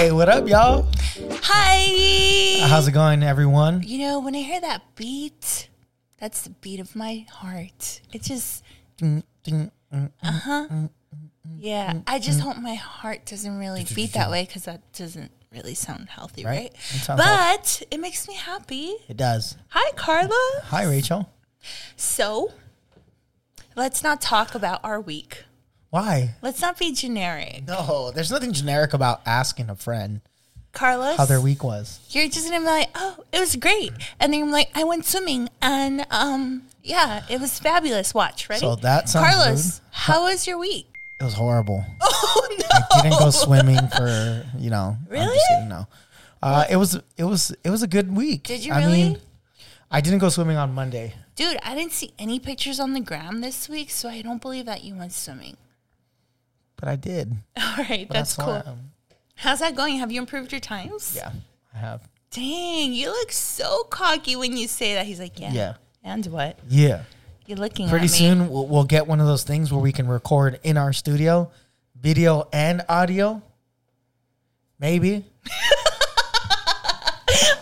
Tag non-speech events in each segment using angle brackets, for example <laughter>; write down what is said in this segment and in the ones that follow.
Hey, what up, y'all? Hi. How's it going, everyone? You know, when I hear that beat, that's the beat of my heart. It just, Ding, ding, mm. mm, uh-huh. mm, mm yeah. I just hope my heart doesn't really beat that way because that doesn't really sound healthy, Right. right? It sounds But it makes me happy. It does. Hi, Carla. Hi, Rachel. So, let's not talk about our week. Why? Let's not be generic. No, there's nothing generic about asking a friend Carlos, how their week was. you're just gonna be like, oh, it was great. And then you're like, I went swimming and um yeah, it was fabulous. Watch, ready? So that sounds Carlos, rude. how was your week? It was horrible. <laughs> Oh no. I didn't go swimming for you know. Really? no. Uh, it was it was it was a good week. Did you I really? mean, I didn't go swimming on Monday, Dude, I didn't see any pictures on the gram this week, so I don't believe that you went swimming. But I did. <laughs> All right, But that's, cool. How's that going? Have you improved your times? yeah, I have. Dang, you look so cocky when you say that. He's like, yeah. Yeah. And what? Yeah. You're looking Pretty at me. soon we'll, we'll get one of those things where we can record in our studio, video and audio. Maybe <laughs>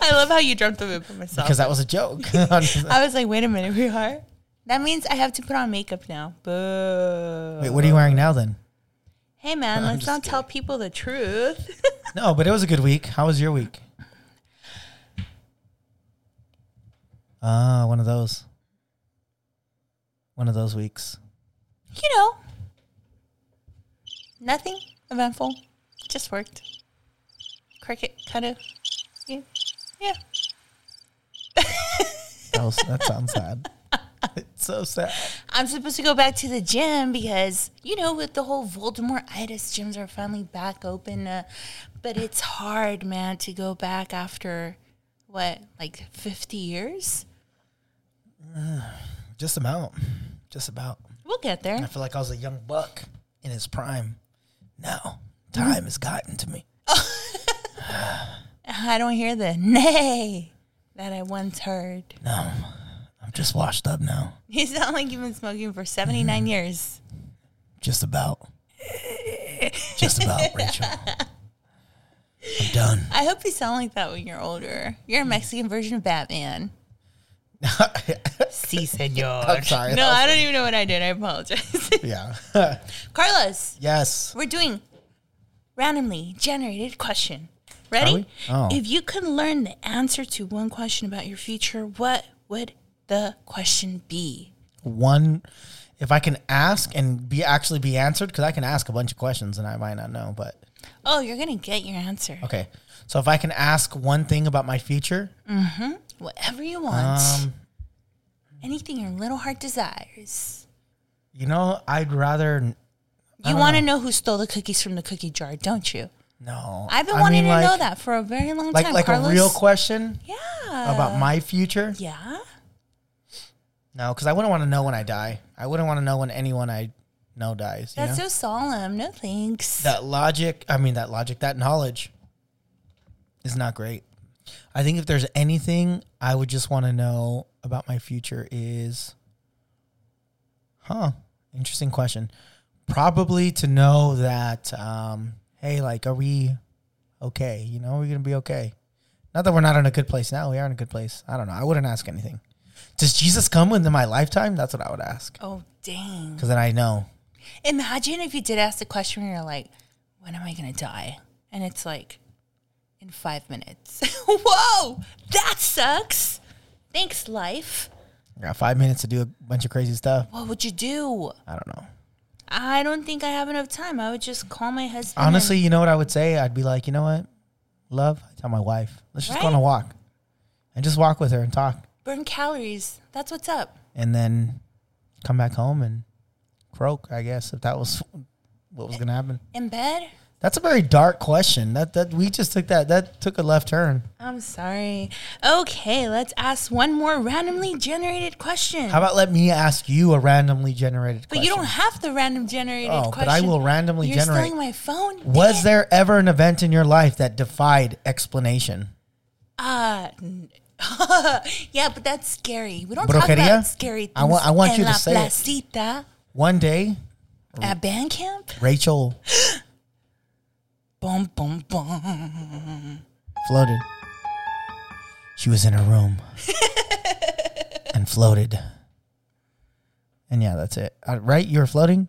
I love how you jumped the whip for myself. because that was a joke. <laughs> I was like, wait a minute, we are? That means I have to put on makeup now. Boo. Wait, what are you wearing now then? Hey man, I'm let's not tell people the truth. <laughs> No, but it was a good week. How was your week? Ah, one of those. One of those weeks. you know, nothing eventful. Just worked. Cricket, kind of. Yeah. Yeah. That, was, that sounds sad. <laughs> <laughs> It's so sad. I'm supposed to go back to the gym because, you know, with the whole Voldemort itis, gyms are finally back open. Uh, but it's hard, man, to go back after, what, like 50 years? <sighs> Just about. Just about. We'll get there. I feel like I was a young buck in his prime. Now, time has gotten to me. <laughs> <sighs> I don't hear the nay that I once heard. No, just washed up now. <laughs> You sound like you've been smoking for 79 mm-hmm. years. Just about. Just about, <laughs> Rachel. I'm done. I hope you sound like that when you're older. You're a mm. Mexican version of Batman. <laughs> Si, senor. I'm sorry. No, I don't even know what I did. I apologize. yeah. Carlos, yes. we're doing randomly generated question. Ready? Oh. If you could learn the answer to one question about your future, what would the question be? One, if I can ask and be actually be answered, because I can ask a bunch of questions and I might not know, but Oh, you're going to get your answer. okay. So if I can ask one thing about my future, Whatever you want. um, Anything your little heart desires. you know, I'd rather You want to know who stole the cookies from the cookie jar, don't you? no. I've been I wanting mean, to know that for a very long Like time. like Carlos. a real question Yeah. about my future. Yeah. No, because I wouldn't want to know when I die. I wouldn't want to know when anyone I know dies. You That's know? so solemn. No thanks. that logic i mean that logic that knowledge is not great i think if there's anything i would just want to know about my future is huh interesting question probably to know that um hey like are we okay you know are we gonna be okay not that we're not in a good place now we are in a good place i don't know i wouldn't ask anything does jesus come within my lifetime that's what i would ask oh, dang. because then i know Imagine if you did ask the question where you're like, when am I going to die? And it's like, in five minutes. <laughs> Whoa, that sucks. Thanks, life. i got five minutes to do a bunch of crazy stuff What would you do? i don't know I don't think I have enough time. I would just call my husband. Honestly, and- you know what I would say? I'd be like, you know what, love. I tell my wife, let's just go on a walk, and just walk with her and talk, burn calories. That's what's up. and then come back home and croak. I guess if that was what was gonna happen. In bed? That's a very dark question. That that we just took that that took a left turn. I'm sorry. Okay, let's ask one more randomly generated question. How about let me ask you a randomly generated but question? But you don't have the random generated Oh, question. but I will randomly You're generate. stealing my phone. Was there ever an event in your life that defied explanation? Uh, n- <laughs> yeah, but that's scary. We don't Brujeria? talk about scary things I want- I want en you to la say it. placita, it. One day, At band camp? Rachel <gasps> Boom, boom, boom. Floated. She was in her room <laughs> and floated. And yeah, that's it. Uh, right? You were floating?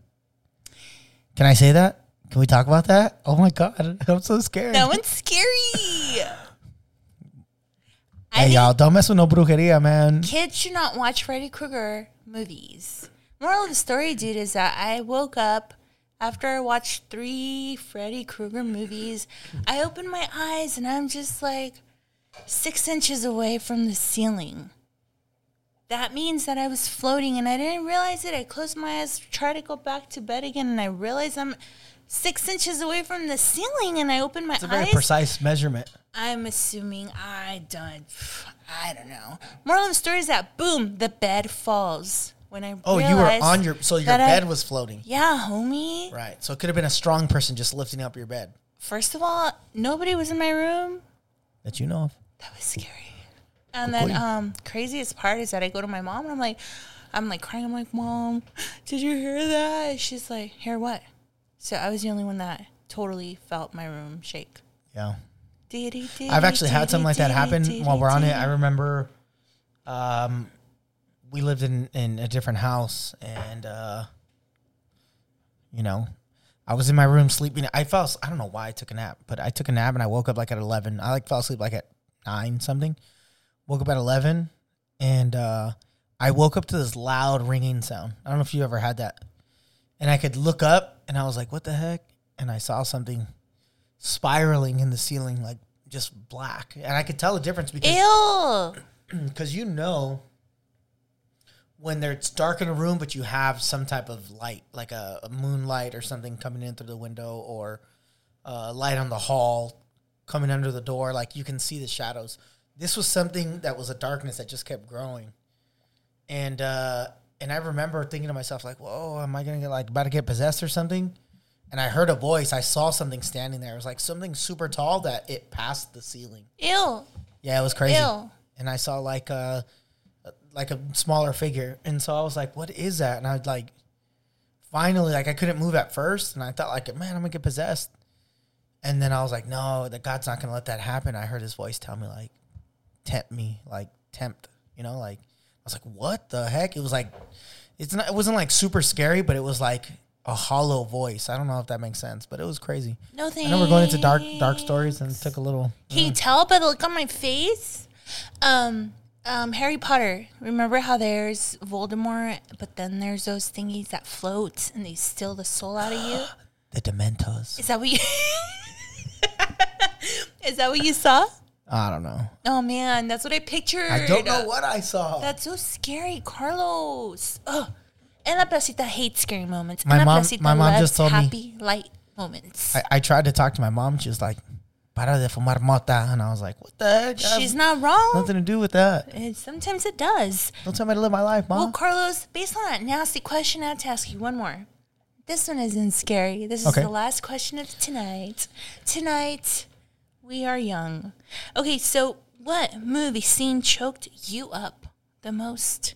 Can I say that? Can we talk about that? Oh my God. <laughs> I'm so scared. That one's scary. I hey, y'all, don't mess with no brujeria, man. kids should not watch Freddy Krueger movies. Moral of the story, dude, is that I woke up after I watched three Freddy Krueger movies. I opened my eyes and I'm just like six inches away from the ceiling. That means that I was floating and I didn't realize it. I closed my eyes, tried to go back to bed again, and I realized I'm six inches away from the ceiling. And I opened my It's a very eyes. precise measurement. I'm assuming I done. I don't know. Moral of the story is that boom, the bed falls when I. Oh, you were on your, so your that I- bed was floating. Yeah, homie. Right. So it could have been a strong person just lifting up your bed First of all, nobody was in my room. that you know of. That was scary. And then, um, craziest part is that I go to my mom and I'm like, I'm like crying. I'm like, Mom, did you hear that? She's like, Hear what? So I was the only one that totally felt my room shake. Yeah. I've I've actually had something like that happen while we're on it. I remember um, we lived in, in a different house and, uh, you know, I was in my room sleeping. I fell, I don't know why I took a nap, but I took a nap and I woke up like at 11. I like fell asleep like at nine something. Woke up at 11 and, uh, I woke up to this loud ringing sound. I don't know if you ever had that. And I could look up and I was like, what the heck? And I saw something spiraling in the ceiling, like just black. And I could tell the difference because because <clears throat> you know when there, it's dark in a room, but you have some type of light, like a, a moonlight or something coming in through the window, or uh, light on the hall coming under the door. Like you can see the shadows. This was something that was a darkness that just kept growing, and uh, and I remember thinking to myself like, "Whoa, am I gonna get like about to get possessed or something?" And I heard a voice. I saw something standing there. It was like something super tall that it passed the ceiling. Ew. Yeah, it was crazy. Ew. And I saw like a like a smaller figure, and so I was like, "What is that?" And I was like finally like I couldn't move at first, and I thought like, "Man, I'm gonna get possessed." And then I was like, "No, that God's not gonna let that happen." I heard His voice tell me like, "Tempt me, like tempt," you know, like was like, "What the heck?" It was like, it's not, it wasn't like super scary, but it was like a hollow voice. I don't know if that makes sense, but it was crazy. No I thanks. know we're going into dark dark stories and took a little. Can you tell by the look on my face? Um, um, Harry Potter. Remember how there's Voldemort, but then there's those thingies that float and they steal the soul out of you? <gasps> The Dementors. Is that what you? <laughs> Is that what you saw? I don't know. Oh man, that's what I pictured. I don't know what I saw. That's so scary, Carlos. Ugh. En La Placita hates scary moments. My Ana mom- Placita my mom just told me- happy, light moments. I, I tried to talk to my mom. She was like, "Para de fumar mota," and I was like, "What the heck? She's not wrong. nothing to do with that. And sometimes it does. Don't tell me to live my life, mom. Well. Carlos, based on that nasty question, I have to ask you one more. This one isn't scary. This is Okay. the last question of tonight. Tonight, we are young. Okay, so what movie scene choked you up the most?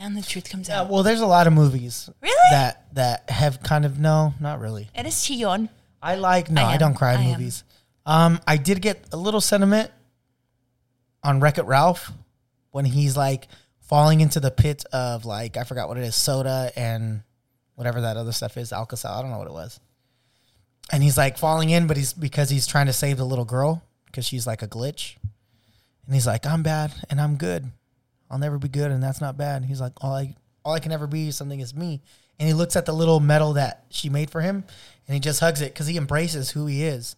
And the truth comes out. well, there's a lot of movies Really? that that have kind of no, not really. It is chillón. I like no, I I, don't cry in I movies. Um, I did get a little sentiment on Wreck It Ralph when he's like falling into the pit of like I forgot what it is, soda and whatever that other stuff is, Alka-Seltz. I don't know what it was. And he's like falling in, but he's because he's trying to save the little girl because she's like a glitch. And he's like, I'm bad and I'm good. I'll never be good and that's not bad. He's like, all I all I can ever be is something is me. And he looks at the little medal that she made for him and he just hugs it because he embraces who he is.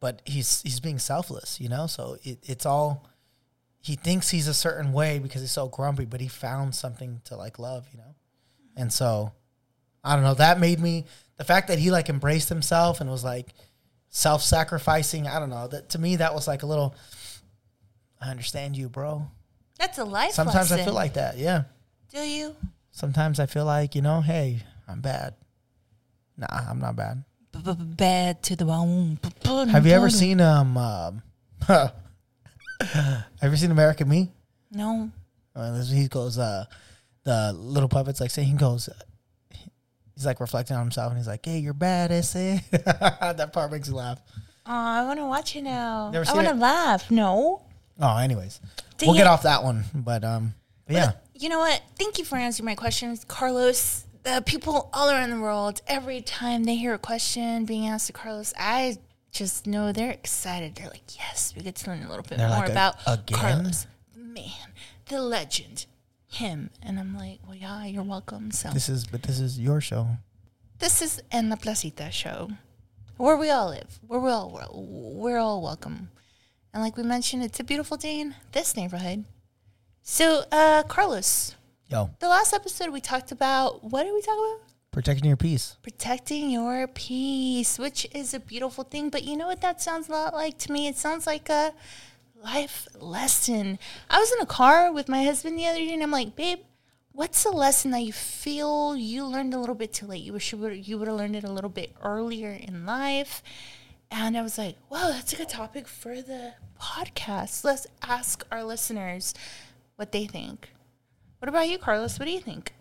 But he's he's being selfless, you know? So it, it's all he thinks he's a certain way because he's so grumpy, but he found something to like love, you know? And so I don't know, that made me the fact that he like embraced himself and was like self sacrificing, I don't know. That to me that was like a little I understand you, bro. That's a life Sometimes I feel like that, yeah. Do you? Sometimes I feel like, you know, hey, I'm bad. Nah, I'm not bad. Bad to the bone. Have you ever seen um, um <laughs> have you ever seen American Me? No. Uh, he goes, uh, the little puppets like say he goes, he's like reflecting on himself, and he's like, "Hey, you're bad, essay." <laughs> that part makes me laugh. Oh, I want to watch it now. Never I want to it? laugh. No. Oh, anyways, Dang we'll get off that one, but um, but yeah, You know what? Thank you for answering my questions, Carlos. The people all around the world, every time they hear a question being asked to Carlos, I just know they're excited. They're like, yes, we get to learn a little bit They're more like, "A- about again?" Carlos. Man, the legend, him. And I'm like, well, yeah, you're welcome. So this is but this is your show. this is En La Placita show, where we all live, where we all we're, we're all welcome, and like we mentioned, it's a beautiful day in this neighborhood. So, uh, Carlos, Yo, the last episode we talked about what did we talk about? protecting your peace. Protecting your peace, which is a beautiful thing. But you know what that sounds a lot like to me? It sounds like a life lesson. I was in a car with my husband the other day, and I'm like, babe. What's a lesson that you feel you learned a little bit too late? You wish you would you would have learned it a little bit earlier in life. And I was like, wow, that's a good topic for the podcast. Let's ask our listeners what they think. What about you, Carlos? What do you think?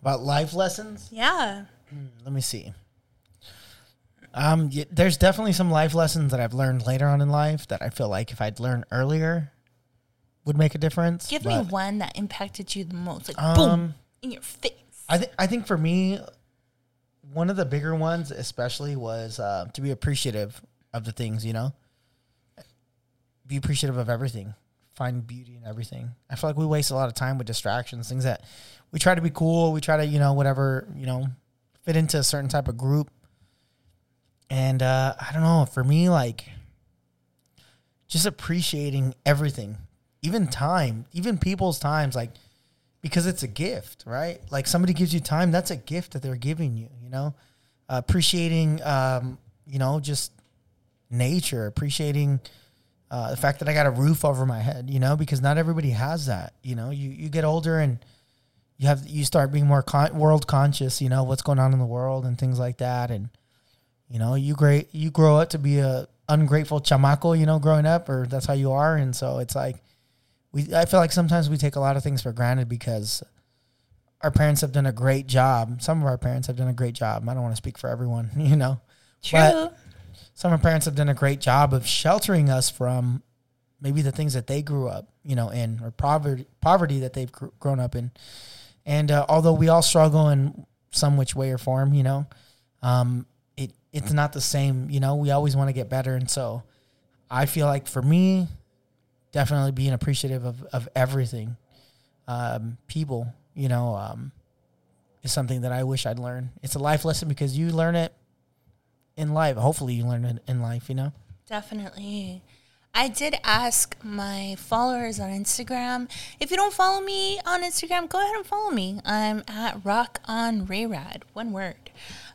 About life lessons. Yeah. Hmm, let me see. Um, y- there's definitely some life lessons that I've learned later on in life that I feel like if I'd learned earlier, would make a difference. Give me but, one that impacted you the most. Like Um, boom in your face. I think I think for me, one of the bigger ones, especially, was uh, to be appreciative of the things. You know, be appreciative of everything. Find beauty in everything. I feel like we waste a lot of time with distractions, things that we try to be cool. We try to, you know, whatever, you know, fit into a certain type of group. And uh, I don't know. For me, like, just appreciating everything, even time, even people's times, like because it's a gift, right? Like somebody gives you time, that's a gift that they're giving you, you know? Uh, appreciating, um, you know, just nature, appreciating uh, the fact that I got a roof over my head, you know, because not everybody has that, you know? You, you get older and you have, you start being more con- world conscious, you know, what's going on in the world and things like that. And, you know, you great, you grow up to be a ungrateful chamaco, you know, growing up, or that's how you are. And so it's like, we I feel like sometimes we take a lot of things for granted because our parents have done a great job. Some of our parents have done a great job. I don't want to speak for everyone, <laughs> you know. True. But some of our parents have done a great job of sheltering us from maybe the things that they grew up, you know, in or poverty poverty that they've gr- grown up in. And uh, although we all struggle in some which way or form, you know, um, it's not the same. You know, we always want to get better, and so I feel like for me, definitely being appreciative of of everything, um, people, you know, um, is something that I wish I'd learn. It's a life lesson because you learn it in life. Hopefully, you learn it in life. You know. Definitely. I did ask my followers on Instagram. If you don't follow me on Instagram, go ahead and follow me. I'm at Rock on Rayrad, one word.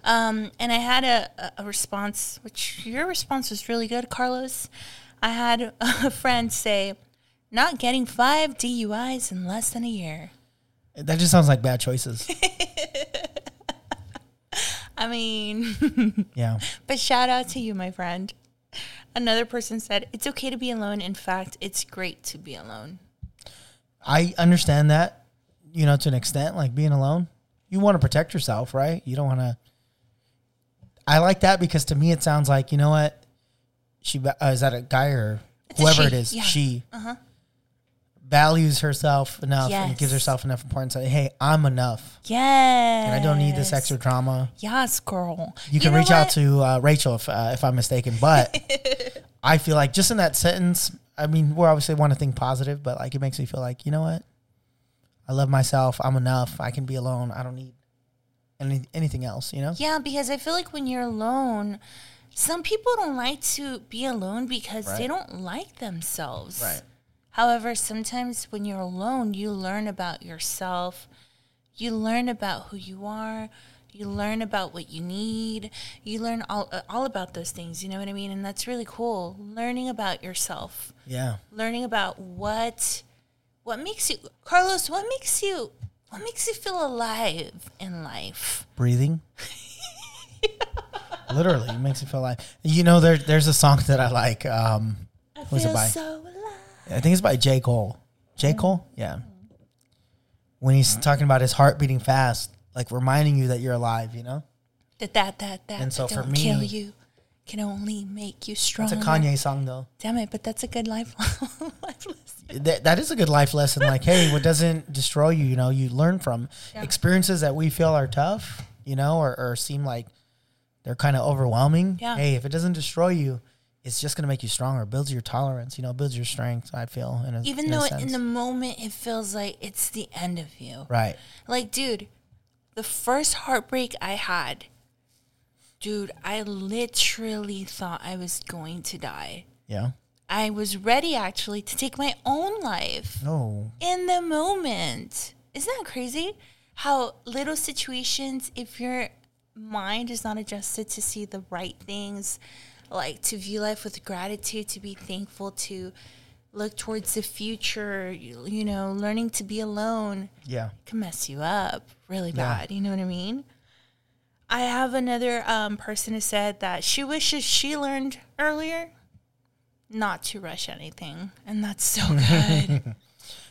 Um, and I had a, a- a response, which your response was really good, Carlos. I had <laughs> a friend say, not getting five DUIs in less than a year. That just sounds like bad choices. <laughs> I mean, <laughs> yeah. But shout out to you, my friend. Another person said, It's okay to be alone. In fact, it's great to be alone. I understand that, you know, to an extent, like being alone. You want to protect yourself, right? You don't want to. I like that because to me it sounds like you know what, she uh, is that a guy or It's whoever it is, yeah. she Uh-huh. values herself enough and gives herself enough importance. Say, hey, I'm enough, Yes. and I don't need this extra drama. Yes, girl. You can know reach out to uh, Rachel if uh, if I'm mistaken, but <laughs> I feel like just in that sentence, I mean, we obviously want to think positive, but like it makes me feel like you know what, I love myself. I'm enough. I can be alone. I don't need any anything else. You know. Yeah, because I feel like when you're alone, some people don't like to be alone because they don't like themselves. Right. However, sometimes when you're alone, you learn about yourself. You learn about who you are. You learn about what you need. You learn all uh, all about those things. You know what I mean? And that's really cool. Learning about yourself. Yeah. Learning about what what makes you Carlos, what makes you what makes you feel alive in life? Breathing. <laughs> Literally, it makes me feel alive. you know. There, there's a song that I like. Um, I Who's it feel by? so alive. I think it's by J Cole. J Cole, yeah. When he's talking about his heart beating fast, like reminding you that you're alive. You know, That that that that And so that for don't kill me- you can only make you stronger it's a Kanye song though. Damn it! But that's a good life <laughs> life lesson. That, that is a good life lesson. Like, hey, what doesn't destroy you, you know, you learn from Yeah. experiences that we feel are tough, you know, or, or seem like they're kind of overwhelming. Yeah. Hey, if it doesn't destroy you, it's just gonna make you stronger. Builds your tolerance, you know, builds your strength. I feel, in a, Even in though in the moment it feels like it's the end of you. right, Like, dude, the first heartbreak I had, dude, I literally thought I was going to die. yeah, I was ready actually to take my own life no, in the moment. Isn't that crazy? How little situations, if your mind is not adjusted to see the right things, like to view life with gratitude, to be thankful, to look towards the future, you, you know, learning to be alone, yeah, can mess you up really Yeah. bad. You know what I mean? I have another um, person who said that she wishes she learned earlier not to rush anything. And that's so <laughs> good.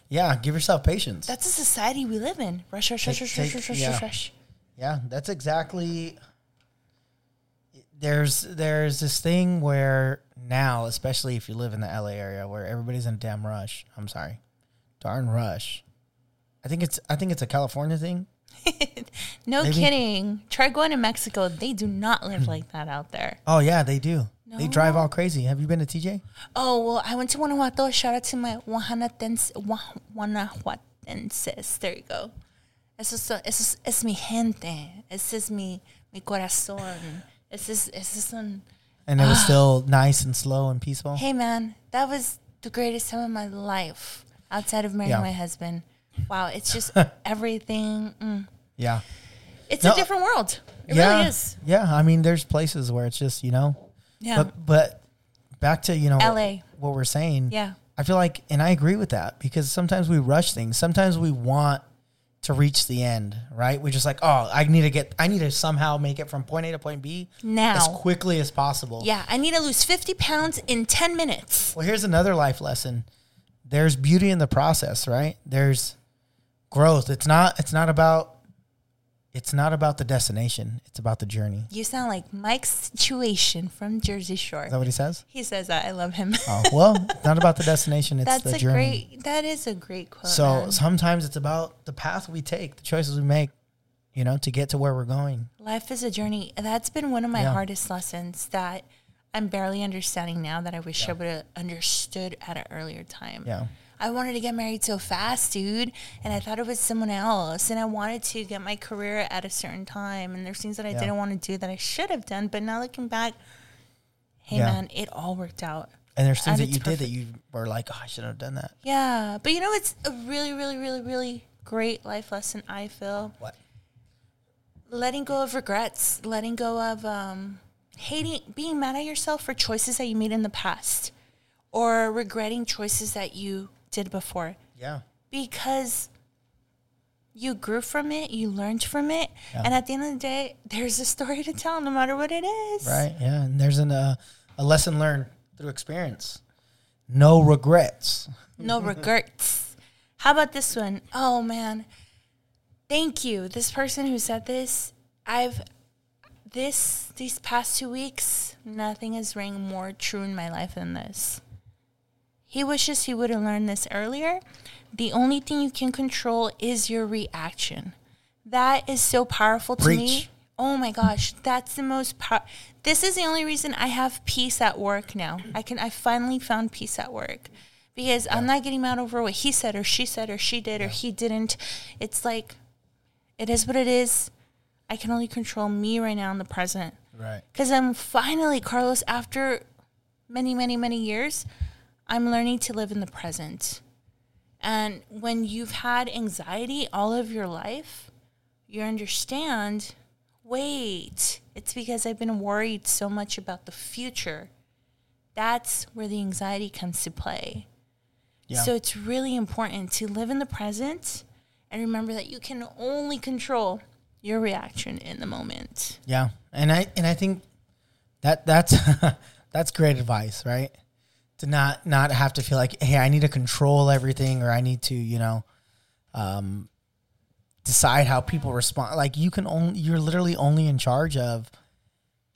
yeah. Give yourself patience. that's a society we live in. Rush, rush, rush, Take- rush, take- rush, rush, yeah. rush, rush. Yeah, that's exactly. There's there's this thing where now, especially if you live in the LA area, where everybody's in a damn rush. I'm sorry, darn rush. I think it's I think it's a California thing. <laughs> No Maybe- kidding. Try going to Mexico. They do not live like that out there. Oh yeah, they do. They drive all crazy. Have you been to TJ? Oh, well, I went to Guanajuato. Shout out to my Guanajuatense, Gua- Guanajuatenses. There you go. Eso es, eso es, es mi gente. Ese es mi, mi corazón. Ese es, ese es un, And it was still nice and slow and peaceful. hey, man, that was the greatest time of my life outside of marrying Yeah. my husband. Wow, it's just <laughs> everything. Mm. Yeah. It's No, a different world. It yeah. really is. Yeah. I mean, there's places where it's just you know, Yeah. but but back to you know what- LA. what we're saying. yeah. I feel like, and I agree with that because sometimes we rush things. Sometimes we want to reach the end, right? We're just like, oh, I need to get, I need to somehow make it from point A to point B Now. as quickly as possible. Yeah, I need to lose 50 pounds in 10 minutes. Well, here's another life lesson. There's beauty in the process, right? There's growth. It's not, it's not about, it's not about the destination. It's about the journey. You sound like Mike's situation from Jersey Shore. Is that what he says? He says that. I love him. Oh, well, <laughs> not about the destination. It's That's the a journey. great. That is a great quote. So man. sometimes it's about the path we take, the choices we make, you know, to get to where we're going. life is a journey. That's been one of my Yeah. hardest lessons that I'm barely understanding now. That I wish I would have understood at an earlier time. Yeah. I wanted to get married so fast, dude, and I thought it was someone else. And I wanted to get my career at a certain time. And there's things that I Yeah. didn't want to do that I should have done. But now looking back, hey Yeah. man, it all worked out. And there's things that you did that you were like, oh, I shouldn't have done that. Yeah, but you know, it's a really, really, really, really great life lesson. I feel What? letting go of regrets, letting go of um, hating, being mad at yourself for choices that you made in the past, or regretting choices that you did before, Yeah. because you grew from it, you learned from it, Yeah. and at the end of the day, there's a story to tell, no matter what it is. Right. Yeah. And there's an, uh, a lesson learned through experience. No regrets. No <laughs> regrets. How about this one? Oh man. Thank you. This person who said this, I've this these past two weeks, nothing has rang more true in my life than this. He wishes he would have learned this earlier. The only thing you can control is your reaction. That is so powerful to me. Oh my gosh, that's the most power. This is the only reason I have peace at work now. I can I finally found peace at work because I'm not getting mad over what he said or she said or she did or he didn't. It's like it is what it is. I can only control me right now in the present. Right. Because I'm finally, Carlos, after many, many, many years, I'm learning to live in the present. And when you've had anxiety all of your life, you understand wait, it's because I've been worried so much about the future. That's where the anxiety comes to play. Yeah. So it's really important to live in the present and remember that you can only control your reaction in the moment. Yeah. And I, and I think that that's, <laughs> that's great advice, right? To not, not have to feel like, Hey, I need to control everything or I need to, you know, um, decide how people respond. Like you can only you're literally only in charge of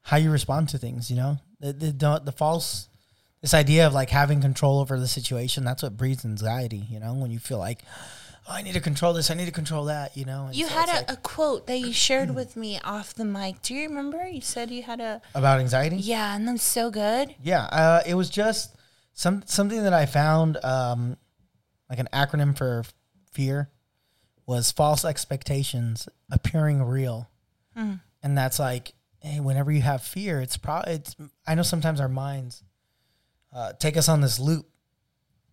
how you respond to things. You know, the the, the, false this idea of like having control over the situation. That's what breeds anxiety. You know, when you feel like. Oh, I need to control this. I need to control that. You know. And You so had a, like- a quote that you shared with me off the mic. Do you remember? You said you had a about anxiety. yeah, and that's so good. Yeah, uh, it was just some something that I found, um, like an acronym for fear, was false expectations appearing real, and that's like, hey, whenever you have fear, it's probably it's. I know sometimes our minds uh, take us on this loop,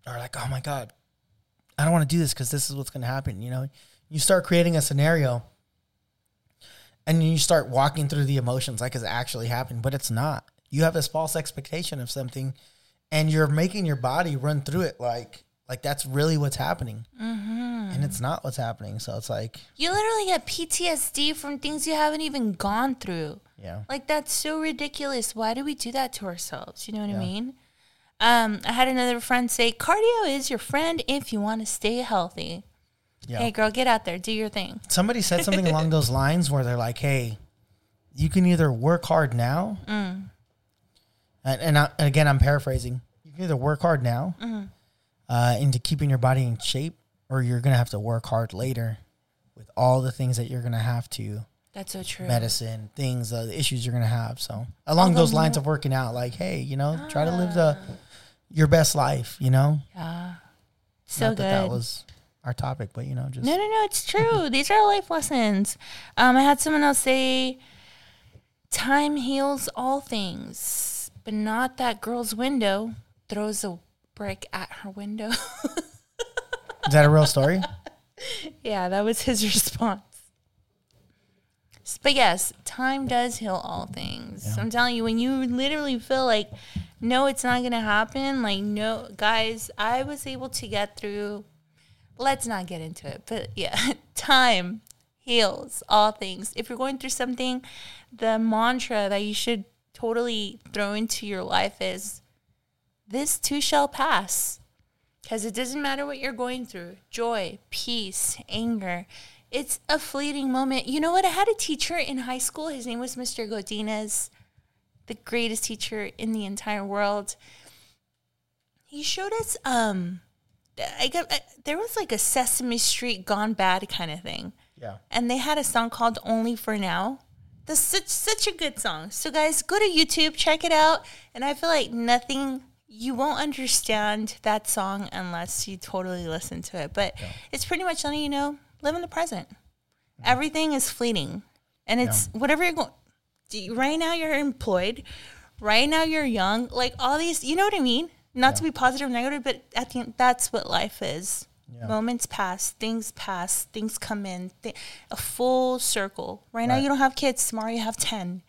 or like, oh my god, I don't want to do this because this is what's going to happen. You know, you start creating a scenario. And you start walking through the emotions like it's actually happening, but it's not. You have this false expectation of something, and you're making your body run through it like like that's really what's happening, and it's not what's happening. So it's like, You literally get PTSD from things you haven't even gone through. yeah, Like that's so ridiculous. Why do we do that to ourselves? You know what Yeah. I mean? Um, I had another friend say, "Cardio is your friend if you want to stay healthy." yeah. Hey, girl, get out there, do your thing. Somebody said something <laughs> along those lines where they're like, "Hey, you can either work hard now, and and, I, and again, I'm paraphrasing. You can either work hard now uh, into keeping your body in shape, or you're gonna have to work hard later with all the things that you're gonna have to That's so true. medicine, things, uh, the issues you're gonna have. So along Although those lines of working out, like, hey, you know, try to live the your best life. You know, Yeah, so Not good. that that was our topic, but you know, just No, no, no. It's true. <laughs> These are life lessons. Um, I had someone else say, "Time heals all things, but not that girl's window throws a brick at her window." <laughs> is that a real story? yeah, that was his <laughs> response. But yes, time does heal all things. Yeah. I'm telling you, when you literally feel like, no, it's not going to happen, like, no, guys, I was able to get through. Let's not get into it. But <laughs> yeah, time heals all things. If you're going through something, the mantra that you should totally throw into your life is this too shall pass. Because it doesn't matter what you're going through joy, peace, anger. It's a fleeting moment. You know what? I had a teacher in high school. His name was Mr. Godinez, the greatest teacher in the entire world. He showed us, um, I got, I, there was like a Sesame Street gone bad kind of thing Yeah. and they had a song called Only for Now. That's such such a good song. So guys, go to YouTube, check it out, and I feel like nothing you won't understand that song unless you totally listen to it. But it's pretty much letting you know, live in the present. Everything is fleeting. And it's whatever you're going right now you're employed, right now you're young, like all these, you know what I mean? Not to be positive or negative, but at the end, that's what life is. Yeah. Moments pass, things pass, things come in, th- a full circle. Right, now you don't have kids, tomorrow you have 10.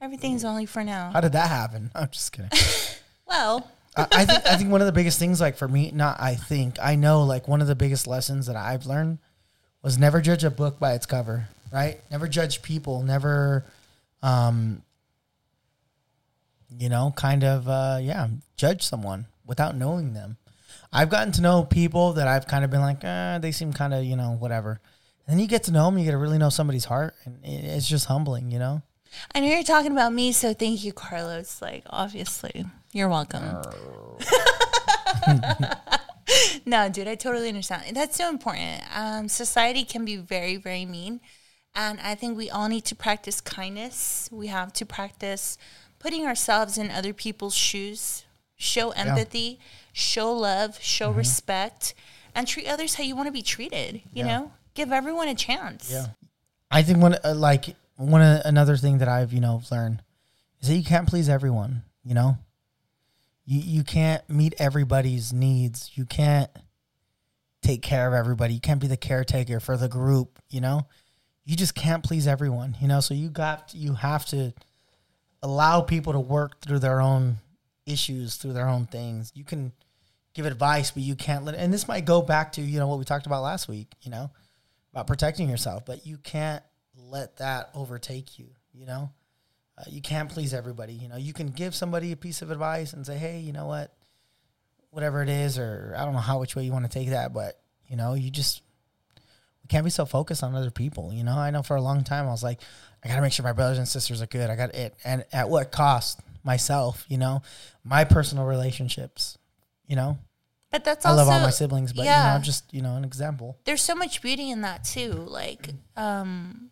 Everything's only for now. How did that happen? <laughs> I'm just kidding. <laughs> Well, I, I think I think one of the biggest things, like for me, not I think I know, like one of the biggest lessons that I've learned was never judge a book by its cover. Right? Never judge people. Never, um, you know, kind of, uh, yeah, judge someone without knowing them. I've gotten to know people that I've kind of been like, eh, they seem kind of, you know, whatever. And then you get to know them, you get to really know somebody's heart, and it, it's just humbling, you know. I know you're talking about me, so thank you, Carlos. Like, obviously, you're welcome. <laughs> no, dude, I totally understand. That's so important. Um, society can be very, very mean. And I think we all need to practice kindness. We have to practice putting ourselves in other people's shoes, show empathy, show love, show respect, and treat others how you want to be treated. You Yeah. know, give everyone a chance. Yeah. I think one uh, like one uh, another thing that I've you know learned is that you can't please everyone. You know, you you can't meet everybody's needs. You can't take care of everybody. You can't be the caretaker for the group. You know, you just can't please everyone. You know, so you got you have to allow people to work through their own issues, through their own things. You can give advice, but you can't let. And this might go back to you know what we talked about last week. You know about protecting yourself, but you can't let that overtake you. You know, uh, you can't please everybody. You know, you can give somebody a piece of advice and say, "Hey, you know what? Whatever it is, or I don't know how which way you want to take that, but you know, you just we can't be so focused on other people. You know, I know for a long time I was like, I got to make sure my brothers and sisters are good. I got it, and at what cost? Myself, you know, my personal relationships. You know, But that's I also love all my siblings, but yeah. you know, just you know, an example. there's so much beauty in that too. Like, um,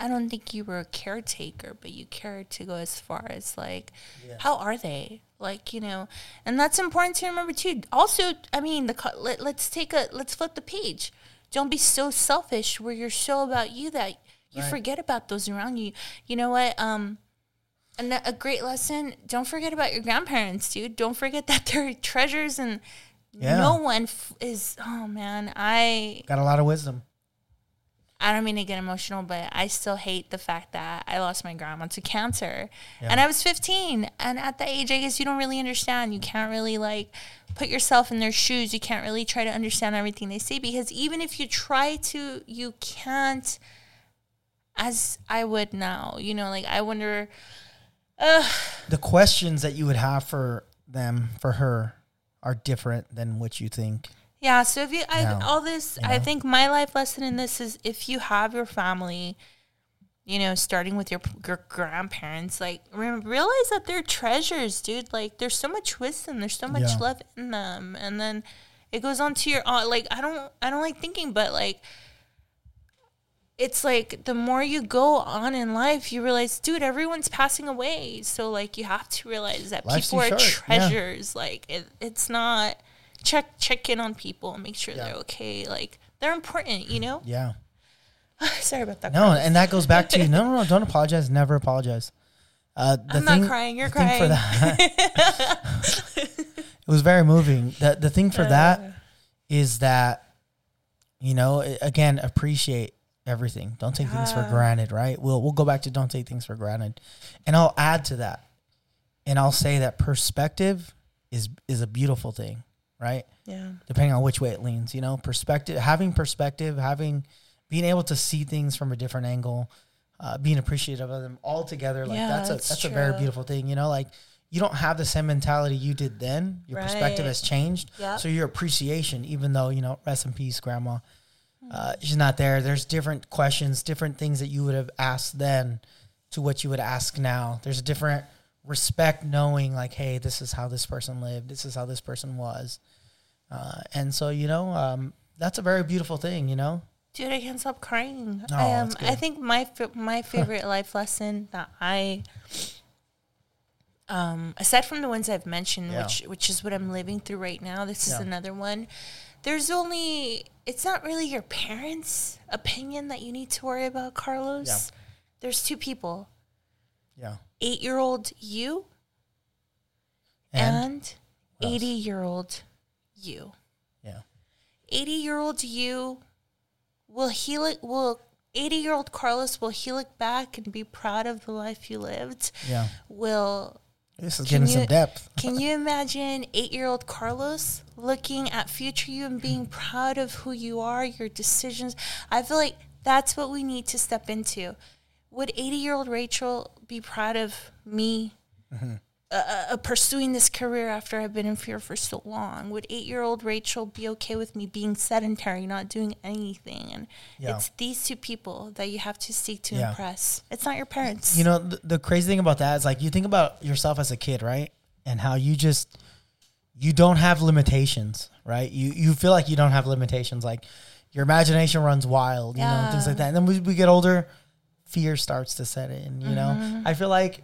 I don't think you were a caretaker, but you cared to go as far as like, how are they? Like, you know, and that's important to remember too. Also, I mean, the let, let's take a let's flip the page. Don't be so selfish where you're so about you that you Right. forget about those around you. You know what? Um, and a great lesson. Don't forget about your grandparents, dude. Don't forget that they're <laughs> treasures and. Yeah. No one f- is. Oh man, I Got a lot of wisdom. I don't mean to get emotional, but I still hate the fact that I lost my grandma to cancer. Yeah. And I was 15. And at that age, I guess you don't really understand. You can't really like put yourself in their shoes. You can't really try to understand everything they say because even if you try to, you can't, as I would now. You know, like I wonder, The questions that you would have for them, for her, are different than what you think. Yeah, so if you, I, Now, all this, you I think my life lesson in this is if you have your family, you know, starting with your, your grandparents, like re- realize that they're treasures, dude. Like there's so much wisdom, there's so much Yeah. love in them, and then it goes on to your aunt. Like I don't, I don't like thinking, but like. It's like the more you go on in life, you realize, dude, everyone's passing away. So like, you have to realize that Life's people are short, yeah. treasures. Like it, it's not check check in on people and make sure Yeah. they're okay. Like they're important, you know. Yeah. <sighs> Sorry about that. No, and that goes back to you. no, no, no. Don't <laughs> apologize. Never apologize. Uh, the I'm thing, not crying. You're thing for crying. that- <laughs> <laughs> it was very moving. The the thing for Uh. that is that you know again appreciate everything. Don't take things for granted. Right? We'll we'll go back to don't take things for granted, and I'll add to that, and I'll say that perspective is is a beautiful thing. Right? yeah. depending on which way it leans. You know, perspective, having perspective, having being able to see things from a different angle, uh, being appreciative of them all together. Like Yeah, that's a that's that's a very beautiful thing. You know, like you don't have the same mentality you did then. Your perspective has changed. Yep. So your appreciation, even though you know, rest in peace, grandma. Uh, she's not there. There's different questions, different things that you would have asked then to what you would ask now. There's a different respect knowing like, hey, this is how this person lived. This is how this person was. Uh, and so, you know, um, that's a very beautiful thing, you know? Dude, I can't stop crying. Oh, I um, I think my my favorite <laughs> life lesson that I um aside from the ones I've mentioned, Yeah. which which is what I'm living through right now, this is another one. There's only it's not really your parents' opinion that you need to worry about, Carlos. Yeah. There's two people. Yeah. 8-year-old you And, and What else? 80-year-old you. yeah. 80 year old you will he look will 80 year old Carlos will he look back and be proud of the life you lived? Yeah. Will This is Can getting some depth. can you imagine 8 year old Carlos looking at future you and being proud of who you are, your decisions? I feel like that's what we need to step into. Would 80 year old Rachel be proud of me Mm-hmm. Uh, uh, pursuing this career after I've been in fear for so long? Would eight year old Rachel be okay with me being sedentary, not doing anything? And Yeah. it's these two people that you have to seek to Yeah. impress. It's not your parents. You know, the, the crazy thing about that is like you think about yourself as a kid, right? And how you just you don't have limitations, right? You you feel like you don't have limitations. Like your imagination runs wild, you know, things like that. And then we, we get older, fear starts to set in. You know, Mm-hmm. I feel like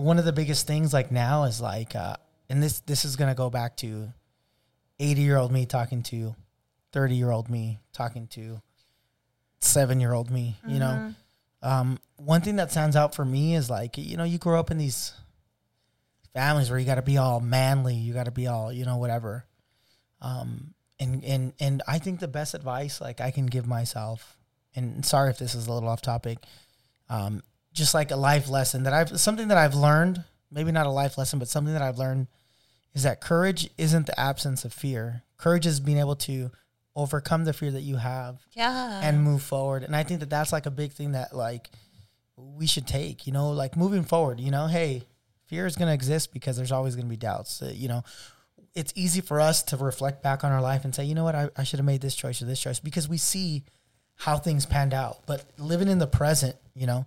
one of the biggest things like now is like, uh, and this this is gonna go back to eighty year old me talking to thirty year old me talking to seven year old me. You know, Mm-hmm. um, one thing that stands out for me is like you know you grow up in these families where you got to be all manly, you got to be all you know whatever. Um, and and and I think the best advice like I can give myself, and sorry if this is a little off topic, um, just like a life lesson that I've something that I've learned, maybe not a life lesson, but something that I've learned is that courage isn't the absence of fear. Courage is being able to overcome the fear that you have yeah. and move forward. And I think that that's like a big thing that like we should take, you know, like moving forward, you know, hey, fear is going to exist because there's always going to be doubts. Uh, you know, it's easy for us to reflect back on our life and say, you know what, I, I should have made this choice or this choice because we see how things panned out. But living in the present, you know,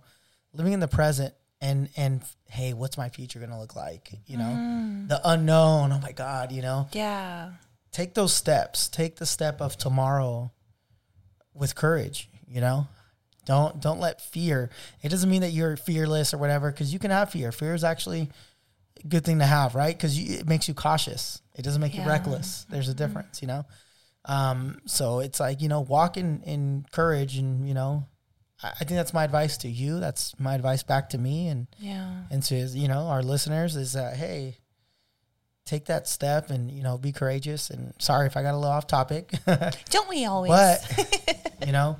living in the present and and hey, what's my future gonna look like? You know, the unknown. Oh my God, you know, Yeah. take those steps. Take the step of tomorrow with courage. You know, don't don't let fear. It doesn't mean that you're fearless or whatever, because you can have fear. Fear is actually a good thing to have, right? Because it makes you cautious. It doesn't make you reckless. There's a difference, you know. Um, so it's like you know, walk in in courage, and you know, I, think that's my advice to you. That's my advice back to me, and Yeah. and to you know our listeners is that hey take that step and you know be courageous and sorry if i got a little off topic <laughs> Don't we always? but <laughs> you know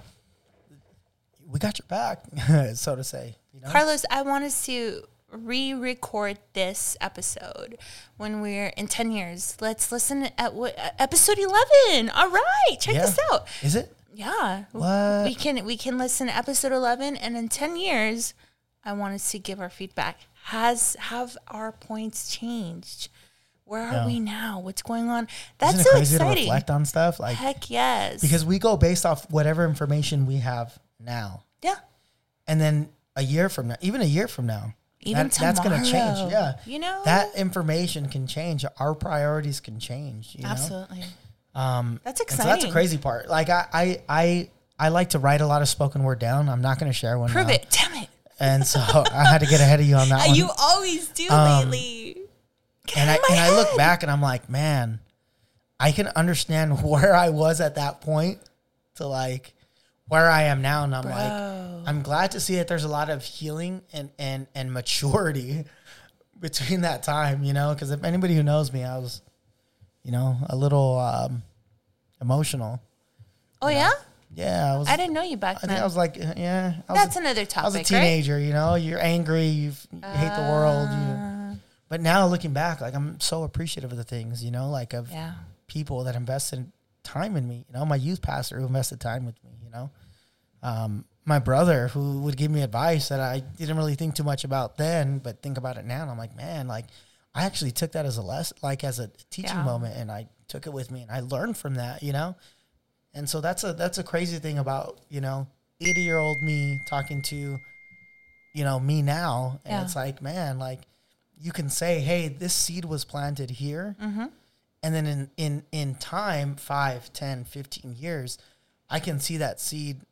we got your back <laughs> so to say you know Carlos, I want us to re-record this episode when we're in 10 years. Let's listen at what episode 11. All right. Check Yeah. this out. is it Yeah. What? We can we can listen to episode 11 and in 10 years I want us to give our feedback. Has have our points changed? Where are Yeah. we now? What's going on? That's isn't it so crazy to exciting. reflect on stuff like Heck yes. because we go based off whatever information we have now yeah. and then a year from now even a year from now Even that's gonna change yeah you know? that information can change our priorities can change you know? Um, That's exciting. so that's the crazy part. Like I, I, I, I like to write a lot of spoken word down. I'm not going to share one. Prove now. it. Damn it. And so <laughs> I had to get ahead of you on that <laughs> one. You always do Um, lately. Get and I and I look back and I'm like, man, I can understand <laughs> where I was at that point to like where I am now, and I'm like, I'm glad to see that there's a lot of healing and and and maturity between that time, you know, because if anybody who knows me, I was, you know, a little um, emotional. Oh yeah, Yeah, I was. I didn't know you back I then. I was like, uh, yeah. I was That's a, another topic. I was a right? teenager, you know. You're angry, you've, you hate the world. Uh. You, but now looking back, like I'm so appreciative of the things, you know, like of Yeah. people that invested time in me. You know, my youth pastor who invested time with me. You know, um, my brother who would give me advice that I didn't really think too much about then, but think about it now. And I'm like, man, like I actually took that as a lesson, like as a teaching Yeah. moment, and I took it with me and I learned from that. You know, and so that's a that's a crazy thing about you know 80 year old me talking to you know me now, and Yeah. it's like, man, like you can say, hey, this seed was planted here Mm-hmm. and then in in in time 5 10 15 years i can see that seed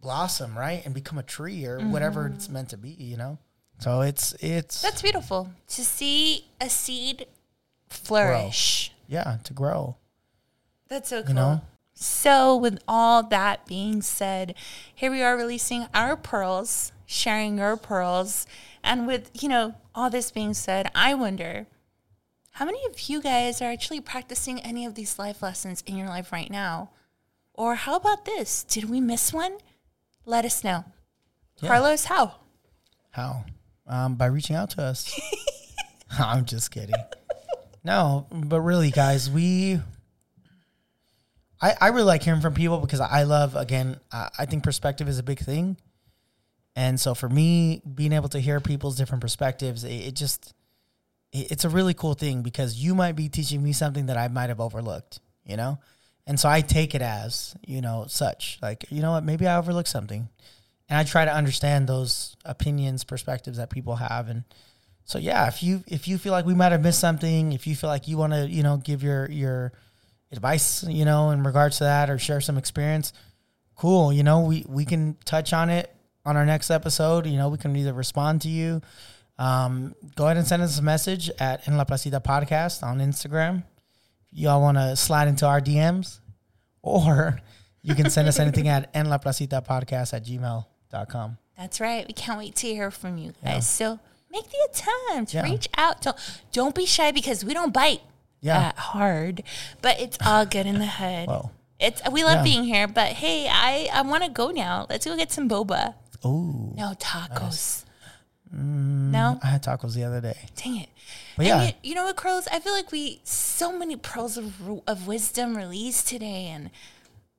blossom right and become a tree or whatever it's meant to be you know so it's it's. That's beautiful to see a seed flourish. yeah to grow That's so cool. you know So, with all that being said, here we are releasing our pearls, sharing your pearls. And with, you know, all this being said, I wonder how many of you guys are actually practicing any of these life lessons in your life right now? Or how about this? Did we miss one? Let us know. Yeah. Carlos, how? how um by reaching out to us. <laughs> <laughs> I'm just kidding. No but really guys we I, I really like hearing from people because I love again I, I think perspective is a big thing. And so for me being able to hear people's different perspectives it, it just it, it's a really cool thing because you might be teaching me something that I might have overlooked you know? And so I take it as you know such like you know what maybe I overlooked something and I try to understand those opinions perspectives that people have and so yeah if you if you feel like we might have missed something if you feel like you want to you know give your your advice, you know, in regards to that or share some experience, cool. You know, we, we can touch on it on our next episode. You know, we can either respond to you. Um, go ahead and send us a message at En La Placita Podcast on Instagram. Y'all want to slide into our DMs or <laughs> you can send us anything at En La Placita Podcast at gmail.com. That's right. We can't wait to hear from you guys. Yeah. So make the attempt. Yeah. Reach out. Don't don't be shy because we don't bite Yeah. that hard. But it's all good in the head. Whoa. It's we love Yeah. being here, but hey, I I want to go now. Let's go get some boba. Oh, No tacos. Mm, no, I had tacos the other day. dang it. But yeah. you, you know what, Carlos? I feel like we so many pearls of, of wisdom released today, and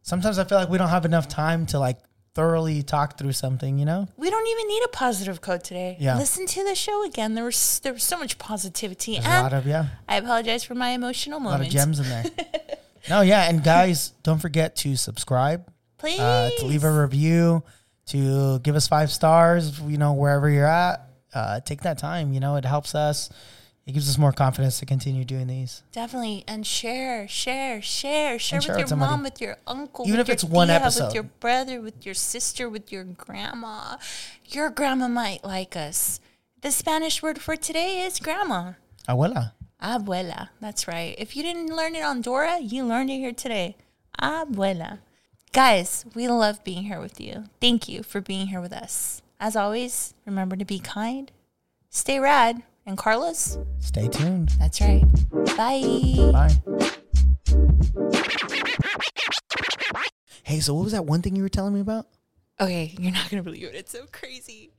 sometimes I feel like we don't have enough time to like thoroughly talk through something, you know? We don't even need a positive code today. Yeah. Listen to the show again. There was there was so much positivity. There's a lot of yeah, I apologize for my emotional moments. a lot of gems in there. <laughs> no, yeah, and guys, don't forget to subscribe, Please. uh, to leave a review, to give us five stars, you know, wherever you're at. Uh, take that time, you know, it helps us. It gives us more confidence to continue doing these. Definitely. And share, share, share. Share with share your with somebody. mom, with your uncle, Even with if your it's one tia, episode. with your brother, with your sister, with your grandma. Your grandma might like us. The Spanish word for today is grandma. Abuela. Abuela. That's right. If you didn't learn it on Dora, you learned it here today. Abuela. Guys, we love being here with you. Thank you for being here with us. As always, remember to be kind, stay rad, and Carlos, Stay tuned. that's right. Bye. Bye. Hey, so what was that one thing you were telling me about? Okay, you're not gonna believe it. It's so crazy. The other